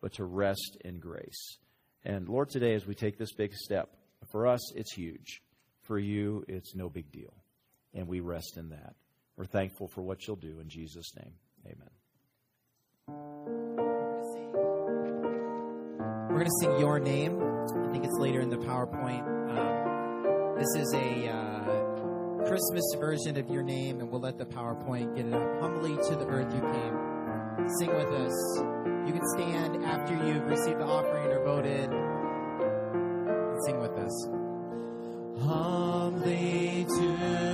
but to rest in grace. And Lord, today as we take this big step, for us it's huge. For you, it's no big deal. And we rest in that. We're thankful for what you'll do in Jesus' name. Amen. We're going to sing Your Name. I think it's later in the PowerPoint. Um, this is a uh, Christmas version of your name, and we'll let the PowerPoint get it up. Humbly to the earth you came. Sing with us. You can stand after you've received the offering or voted. And sing with us. Humbly to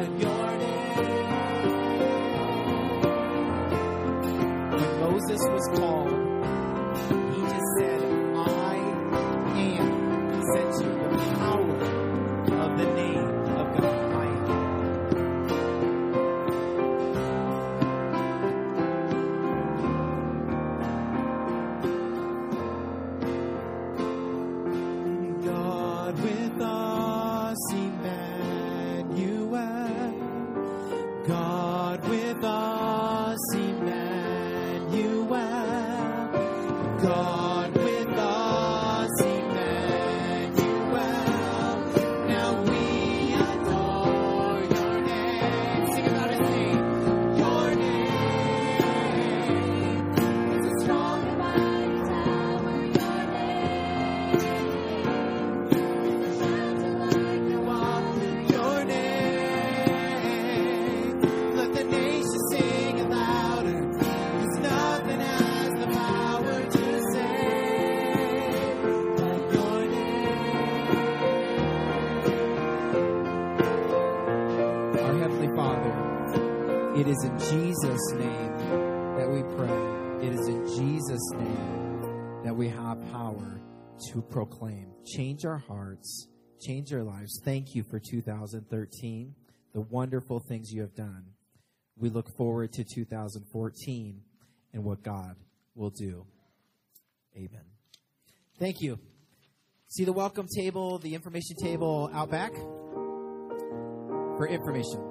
but proclaim. Change our hearts, change our lives. Thank you for 2013, the wonderful things you have done. We look forward to 2014 and what God will do. Amen. Thank you. See the welcome table, the information table out back for information.